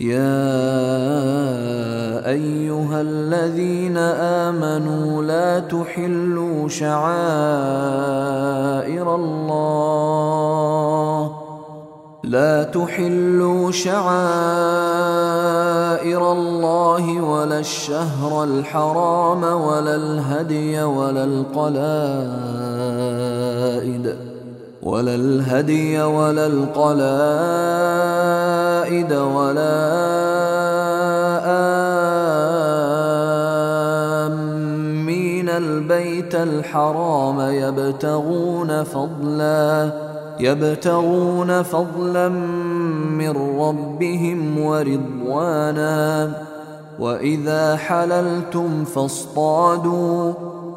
يا أيها الذين آمنوا لا تحلوا شعائر الله. لا تحلوا شعائر الله ولا الشهر الحرام ولا الهدي ولا القلائد. ولا الهدي ولا القلائد ولا آمين. البيت الحرام يبتغون فضلاً يبتغون فضلا من ربهم ورضوانا. وإذا حللتم فاصطادوا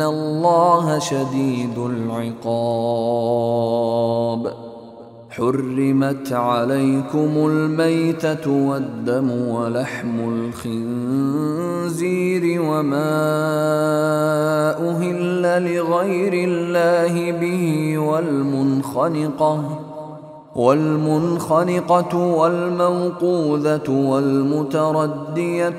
ان الله شديد العقاب حرمت عليكم الميتة والدم ولحم الخنزير وما أهل لغير الله به والمنخنقة والمنخنقة والموقوذة والمتردية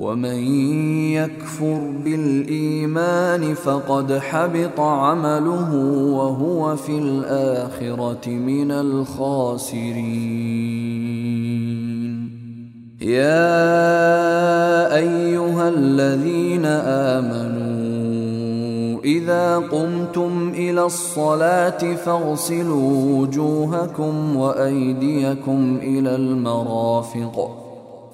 ومن يكفر بالإيمان فقد حبط عمله وهو في الآخرة من الخاسرين. يا أيها الذين آمنوا إذا قمتم إلى الصلاة فاغسلوا وجوهكم وأيديكم إلى المرافق.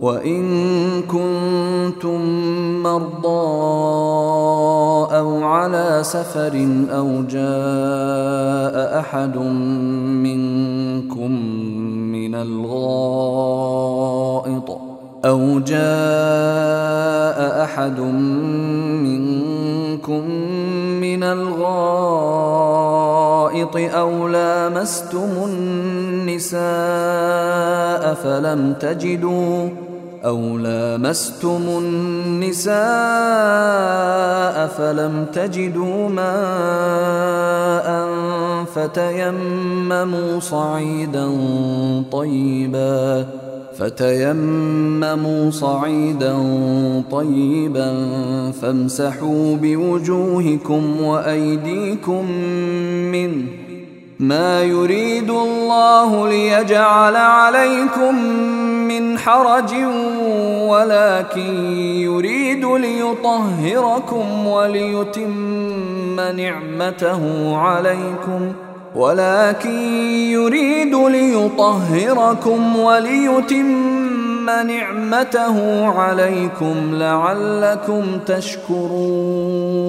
وإن كنتم مرضى أو على سفر أو جاء أحد منكم من الغائط أو جاء أحد منكم من الغائط أو لامستم النساء فلم تجدوا أو لامستم النساء فلم تجدوا ماء فتيمموا صعيدا طيبا فتيمموا صعيدا طيبا فامسحوا بوجوهكم وأيديكم منه ما يريد الله ليجعل عليكم من حرج ولكن يريد ليطهركم وليتم نعمته عليكم. ولكن يريد ليطهركم وليتم نعمته عليكم لعلكم تشكرون.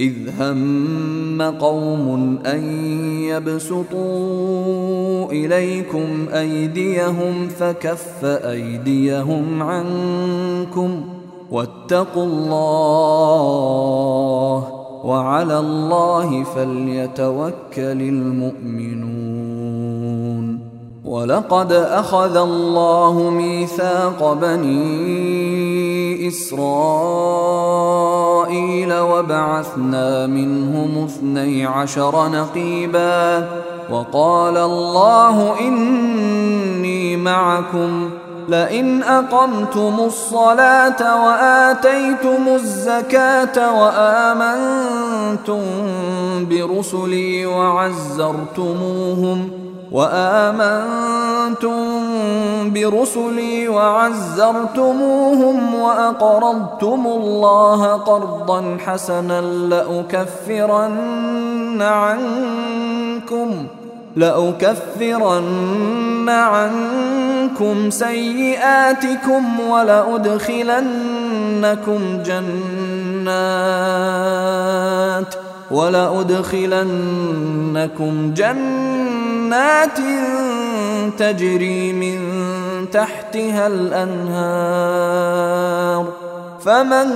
إذ هم قوم أن يبسطوا إليكم أيديهم فكف أيديهم عنكم واتقوا الله وعلى الله فليتوكل المؤمنون ولقد أخذ الله ميثاق إسرائيل وبعثنا منهم اثني عشر نقيبا وقال الله إني معكم لئن أقمتم الصلاة وآتيتم الزكاة وآمنتم برسلي وعزرتموهم وآمنتم برسلي وعزرتموهم وأقرضتم الله قرضا حسنا لأكفرن عنكم لأكفرن عنكم سيئاتكم ولأدخلنكم جنات ولأدخلنكم جنات تجري من تحتها الأنهار. فمن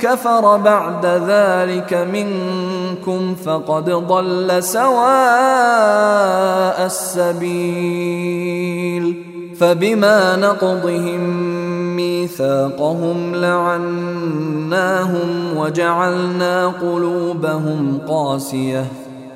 كفر بعد ذلك منكم فقد ضل سواء السبيل. فبما نقضهم ميثاقهم لعناهم وجعلنا قلوبهم قاسية.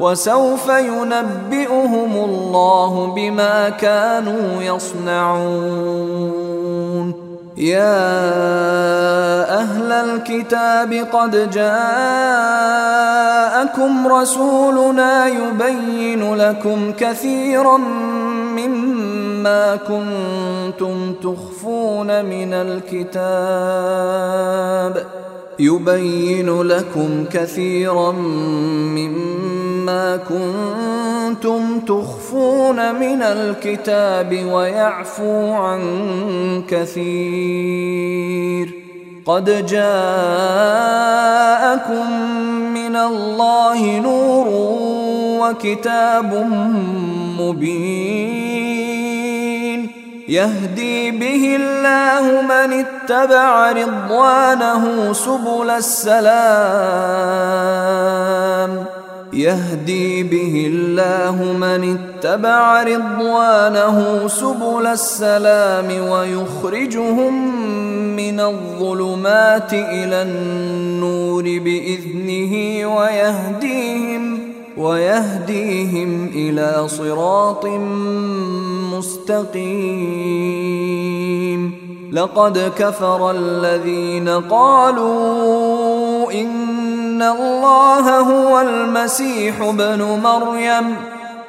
وسوف ينبئهم الله بما كانوا يصنعون. يا أهل الكتاب قد جاءكم رسولنا يبين لكم كثيرا مما كنتم تخفون من الكتاب. يبين لكم كثيرا مما كنتم تخفون من الكتاب ويعفو عن كثير. قد جاءكم من الله نور وكتاب مبين. يهدي به الله من اتبع رضوانه سبل السلام. يهدي به الله من اتبع رضوانه سبل السلام ويخرجهم من الظلمات إلى النور بإذنه ويهديهم ويهديهم إلى صراط مستقيم. لقد كفر الذين قالوا إن الله هو المسيح ابن مريم.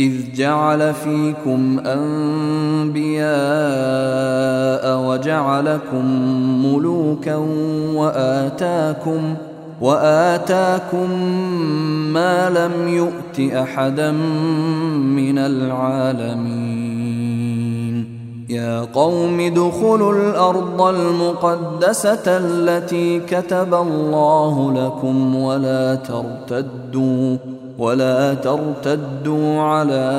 إذ جعل فيكم أنبياء وجعلكم ملوكا وآتاكم ۖ وآتاكم ما لم يؤت أحدا من العالمين. يا قوم ادخلوا الأرض المقدسة التي كتب الله لكم ولا ترتدوا. ولا ترتدوا على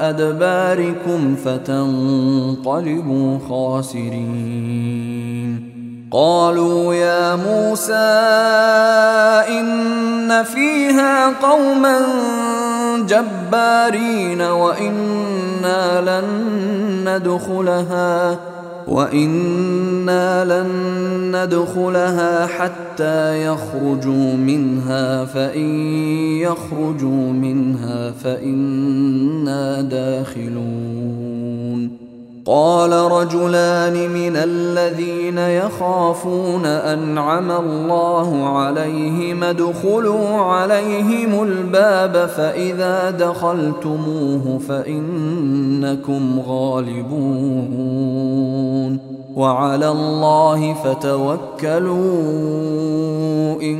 أدباركم فتنقلبوا خاسرين. قالوا يا موسى إن فيها قوما جبارين وإنا لن ندخلها. وإنا لن ندخلها حتى يخرجوا منها فإن يخرجوا منها فإنا داخلون قال رجلان من الذين يخافون أنعم الله عليهم ادخلوا عليهم الباب فإذا دخلتموه فإنكم غالبون. وعلى الله فتوكلوا إن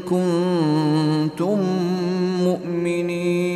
كنتم مؤمنين.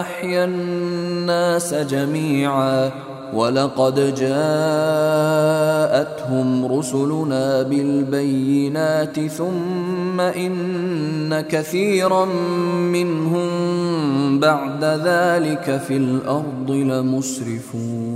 أحيا الناس جميعا ولقد جاءتهم رسلنا بالبينات ثم إن كثيرا منهم بعد ذلك في الأرض لمسرفون.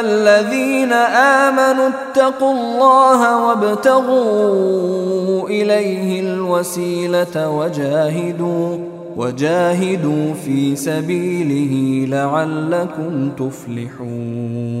الذين آمنوا اتقوا الله وابتغوا إليه الوسيلة وجاهدوا وجاهدوا في سبيله لعلكم تفلحون.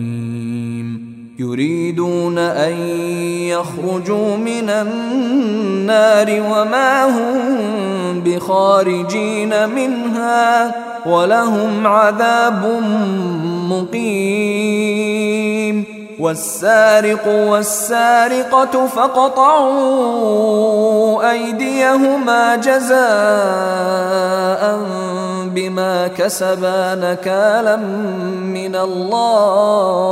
يريدون أن يخرجوا من النار وما هم بخارجين منها ولهم عذاب مقيم والسارق والسارقة فقطعوا أيديهما جزاء بما كسبا نكالا من الله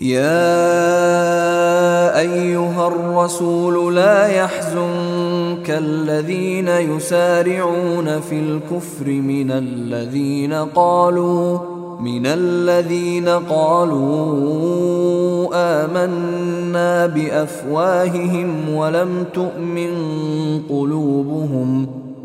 يا أيها الرسول لا يحزنك الذين يسارعون في الكفر من الذين قالوا من الذين قالوا آمنا بأفواههم ولم تؤمن قلوبهم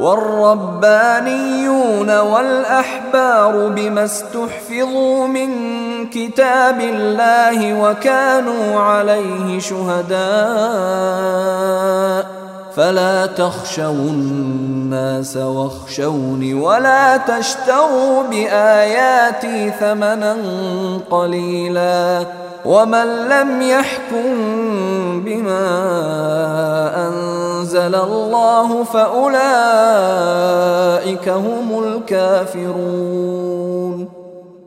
والربانيون والأحبار بما استحفظوا من كتاب الله وكانوا عليه شهداء. فلا تخشوا الناس واخشوني ولا تشتروا بآياتي ثمنا قليلا ومن لم يحكم بما أنزل الله فأولئك هم الكافرون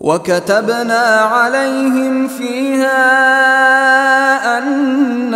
وكتبنا عليهم فيها أن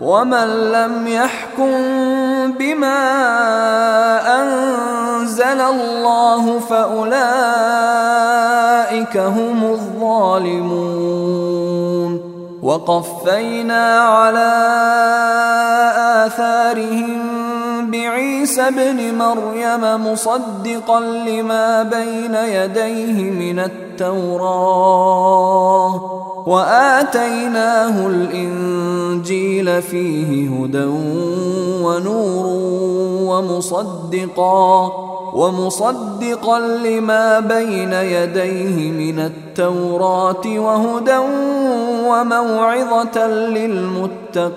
ومن لم يحكم بما انزل الله فاولئك هم الظالمون وقفينا على اثارهم بعيسى ابن مريم مصدقا لما بين يديه من التوراة وآتيناه الإنجيل فيه هدى ونور ومصدقا ومصدقا لما بين يديه من التوراة وهدى وموعظة للمتقين.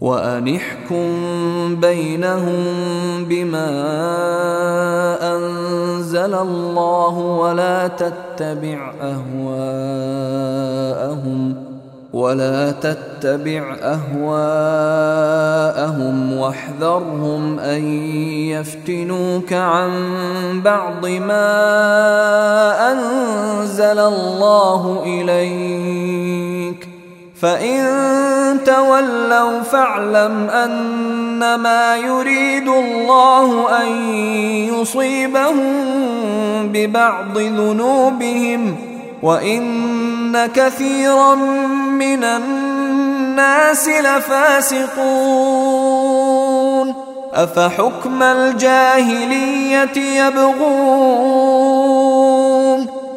وانحكم بينهم بما أنزل الله ولا تتبع أهواءهم ولا تتبع أهواءهم واحذرهم أن يفتنوك عن بعض ما أنزل الله إليك فإن تولوا فاعلم أنما يريد الله أن يصيبهم ببعض ذنوبهم وإن كثيرا من الناس لفاسقون أفحكم الجاهلية يبغون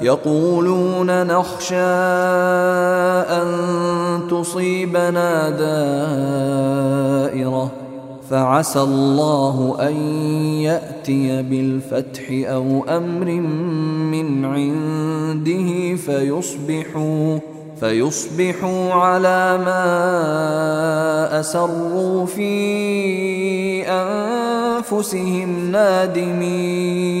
يقولون نخشى أن تصيبنا دائرة فعسى الله أن يأتي بالفتح أو أمر من عنده فيصبحوا فيصبحوا على ما أسروا في أنفسهم نادمين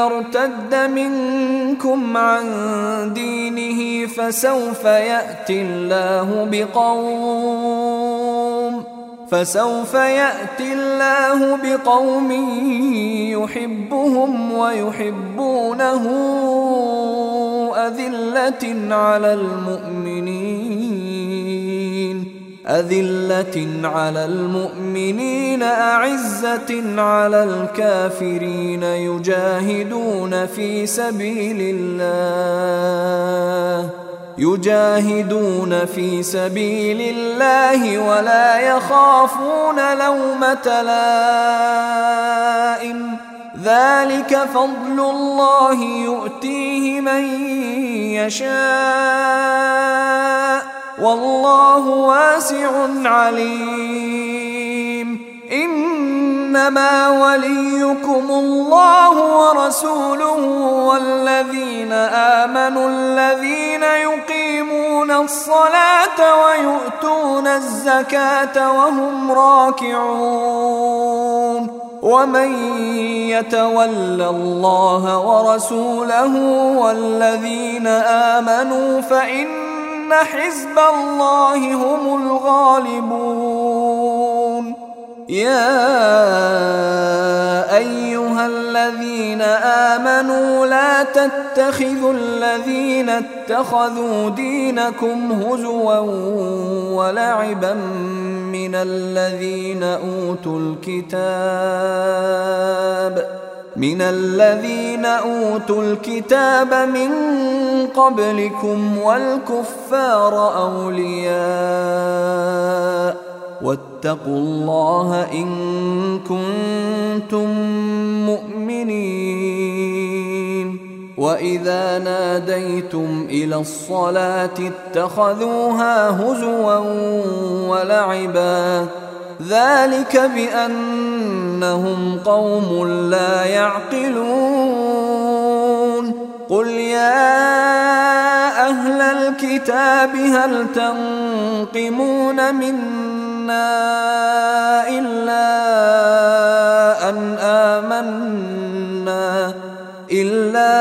يرتد منكم عن دينه فسوف يأتي الله بقوم فسوف يأتي الله بقوم يحبهم ويحبونه أذلة على المؤمنين أذلة على المؤمنين أعزة على الكافرين يجاهدون في سبيل الله. يجاهدون في سبيل الله ولا يخافون لومة لائم. ذلك فضل الله يؤتيه من يشاء. والله واسع عليم. إنما وليكم الله ورسوله والذين آمنوا الذين يقيمون الصلاة ويؤتون الزكاة وهم راكعون. ومن يتول الله ورسوله والذين آمنوا فان حزب الله هم الغالبون يا ايها الذين امنوا لا تتخذوا الذين اتخذوا دينكم هزوا ولعبا من الذين اوتوا الكتاب من الذين اوتوا الكتاب من قبلكم والكفار أولياء واتقوا الله إن كنتم مؤمنين وإذا ناديتم إلى الصلاة اتخذوها هزوا ولعبا ذلك بأنهم قوم لا يعقلون قل يا أهل الكتاب هل تنقمون منا إلا أن آمنا إلا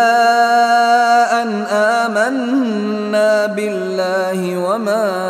أن آمنا بالله وما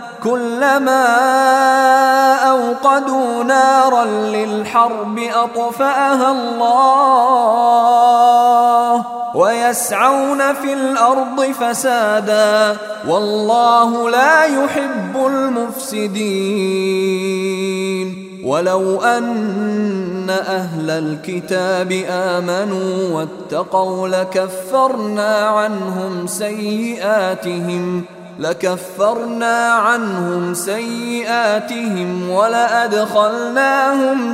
كلما أوقدوا نارا للحرب أطفأها الله ويسعون في الأرض فسادا والله لا يحب المفسدين ولو أن أهل الكتاب آمنوا واتقوا لكفرنا عنهم سيئاتهم لكفرنا عنهم سيئاتهم ولأدخلناهم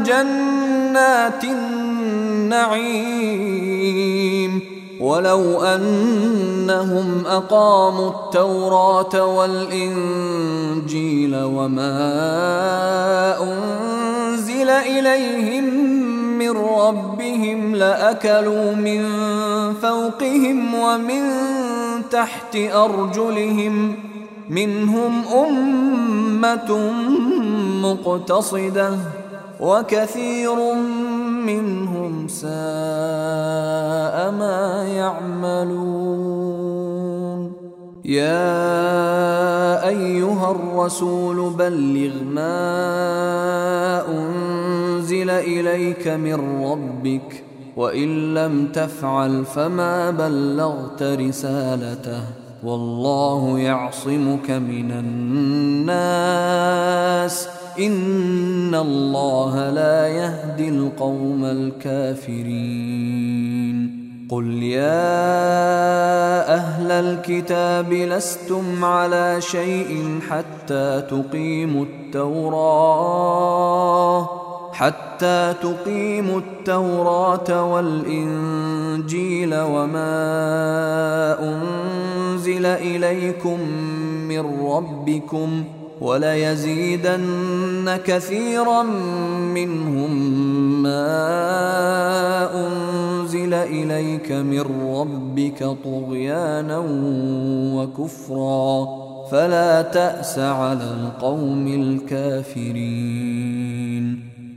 جنات النعيم. ولو أنهم أقاموا التوراة والإنجيل وما أنزل إليهم من ربهم لأكلوا من فوقهم ومن تحت أرجلهم منهم أمة مقتصدة وكثير منهم ساء ما يعملون. يا أيها الرسول بلغ ما أنزل إليك من ربك وإن لم تفعل فما بلغت رسالته والله يعصمك من الناس إن الله لا يهدي القوم الكافرين. قل يا أهل الكتاب لستم على شيء حتى تقيموا التوراة. حتى تقيموا التوراة والإنجيل وما أنزل إليكم من ربكم ۖ وليزيدن كثيرا منهم ما أنزل إليك من ربك طغيانا وكفرا فلا تأس على القوم الكافرين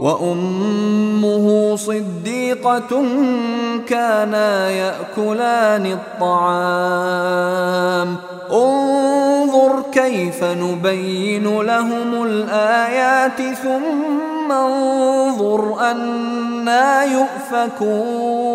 وأمه صديقة كانا يأكلان الطعام. انظر كيف نبين لهم الآيات ثم انظر أنا يؤفكون.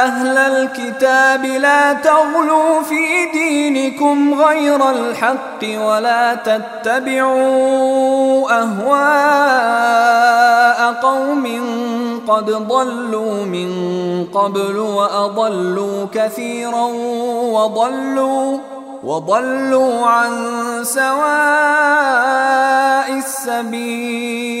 أهل الكتاب لا تغلوا في دينكم غير الحق ولا تتبعوا أهواء قوم قد ضلوا من قبل وأضلوا كثيرا وضلوا وضلوا عن سواء السبيل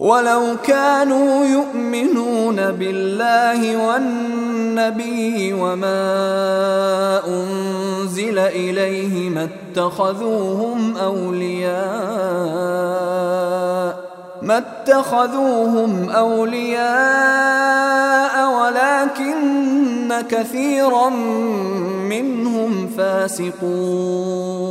ولو كانوا يؤمنون بالله والنبي وما أنزل إليه ما اتخذوهم أولياء ما اتخذوهم أولياء ولكن كثيرا منهم فاسقون.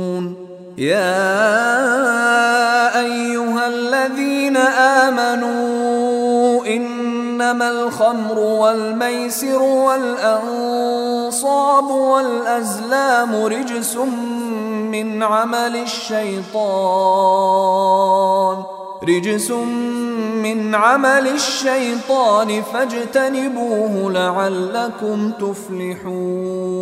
يا أيها الذين آمنوا إنما الخمر والميسر والأنصاب والأزلام رجس من عمل الشيطان رجس من عمل الشيطان فاجتنبوه لعلكم تفلحون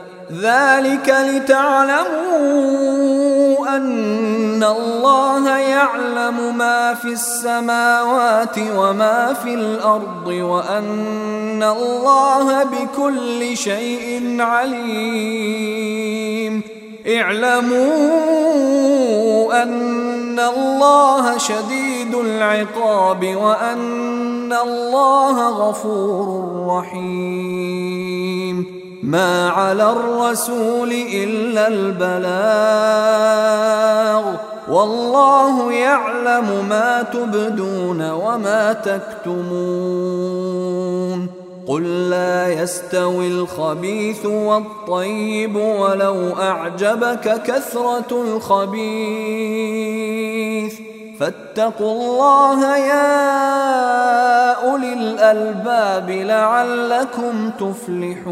ذلك لتعلموا أن الله يعلم ما في السماوات وما في الأرض وأن الله بكل شيء عليم. اعلموا أن الله شديد العقاب وأن الله غفور رحيم. ما على الرسول إلا البلاغ والله يعلم ما تبدون وما تكتمون قل لا يستوي الخبيث والطيب ولو أعجبك كثرة الخبيث فاتقوا الله يا أولي الألباب لعلكم تفلحون.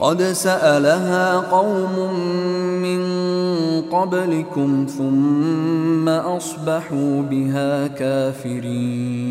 قد سألها قوم من قبلكم ثم أصبحوا بها كافرين.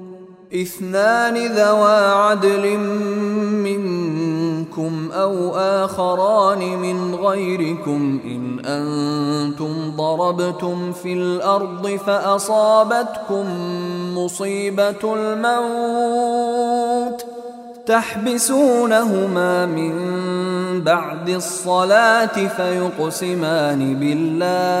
اثنان ذوا عدل منكم أو آخران من غيركم إن أنتم ضربتم في الأرض فأصابتكم مصيبة الموت تحبسونهما من بعد الصلاة فيقسمان بالله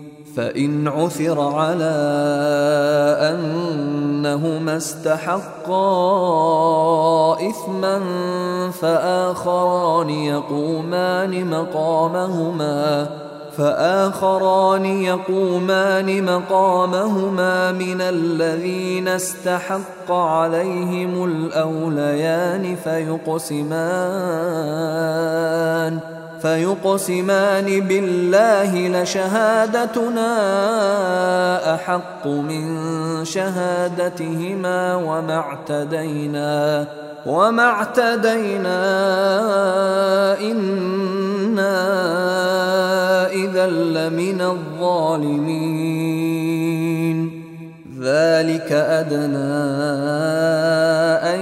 فإن عثر على أنهما استحقا إثما فآخران يقومان مقامهما فآخران يقومان مقامهما من الذين استحق عليهم الأوليان فيقسمان فيقسمان بالله لشهادتنا أحق من شهادتهما وما اعتدينا وما اعتدينا إنا إذا لمن الظالمين. ذلك أدنى أن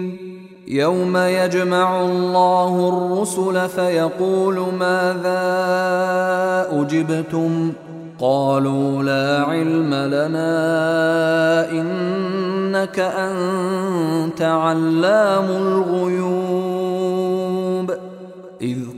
يوم يجمع الله الرسل فيقول ماذا أجبتم؟ قالوا لا علم لنا إنك أنت علام الغيوب. إذ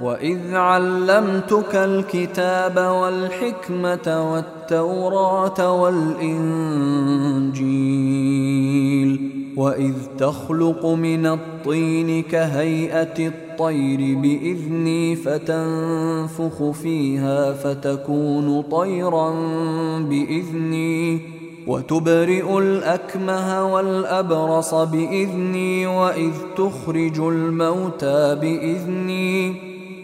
وإذ علمتك الكتاب والحكمة والتوراة والإنجيل وإذ تخلق من الطين كهيئة الطير بإذني فتنفخ فيها فتكون طيرا بإذني وتبرئ الأكمه والأبرص بإذني وإذ تخرج الموتى بإذني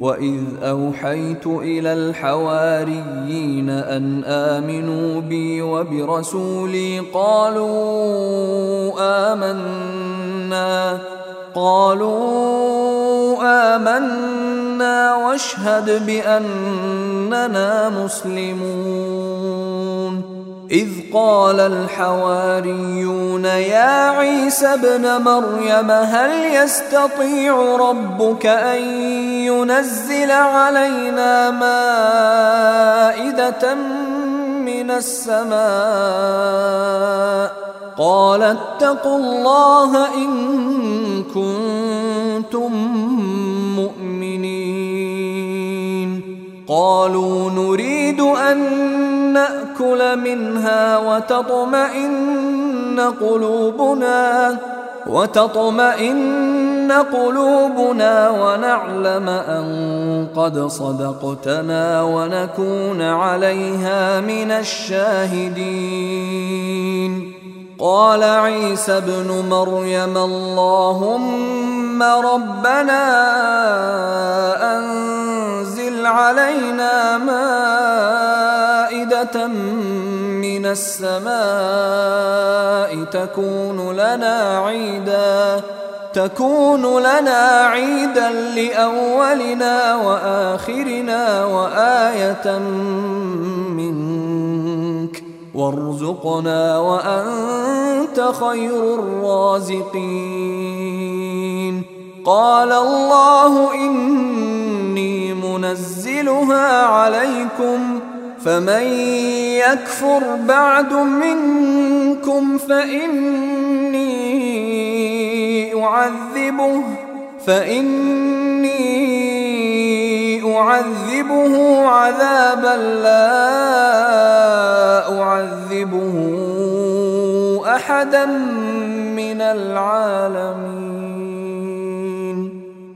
واذ اوحيت إلى الحواريين ان امنوا بي وبرسولي قالوا امنا قالوا امنا واشهد باننا مسلمون إذ قال الحواريون يا عيسى ابن مريم هل يستطيع ربك أن ينزل علينا مائدة من السماء؟ قال اتقوا الله إن كنتم مؤمنين. قالوا نريد أن نأكل منها وتطمئن قلوبنا وتطمئن قلوبنا ونعلم أن قد صدقتنا ونكون عليها من الشاهدين. قال عيسى ابن مريم اللهم ربنا أنزل علينا من السماء تكون لنا عيدا تكون لنا عيدا لأولنا وآخرنا وآية منك. وارزقنا وأنت خير الرازقين. قال الله إني منزلها عليكم. فمن يكفر بعد منكم فإني أعذبه فإني أعذبه عذابا لا أعذبه أحدا من العالمين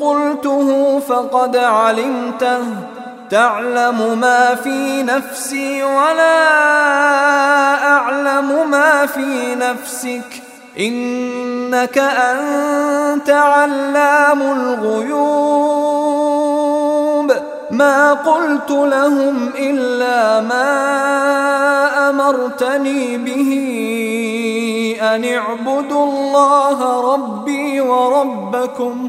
قلته فقد علمته. تعلم ما في نفسي ولا أعلم ما في نفسك. إنك أنت علام الغيوب. ما قلت لهم إلا ما أمرتني به أن اعبدوا الله ربي وربكم.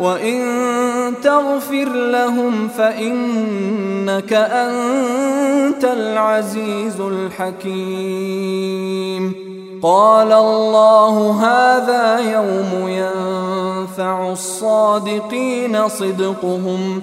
وإن تغفر لهم فإنك أنت العزيز الحكيم قال الله هذا يوم ينفع الصادقين صدقهم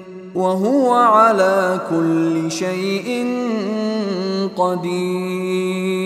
وهو على كل شيء قدير.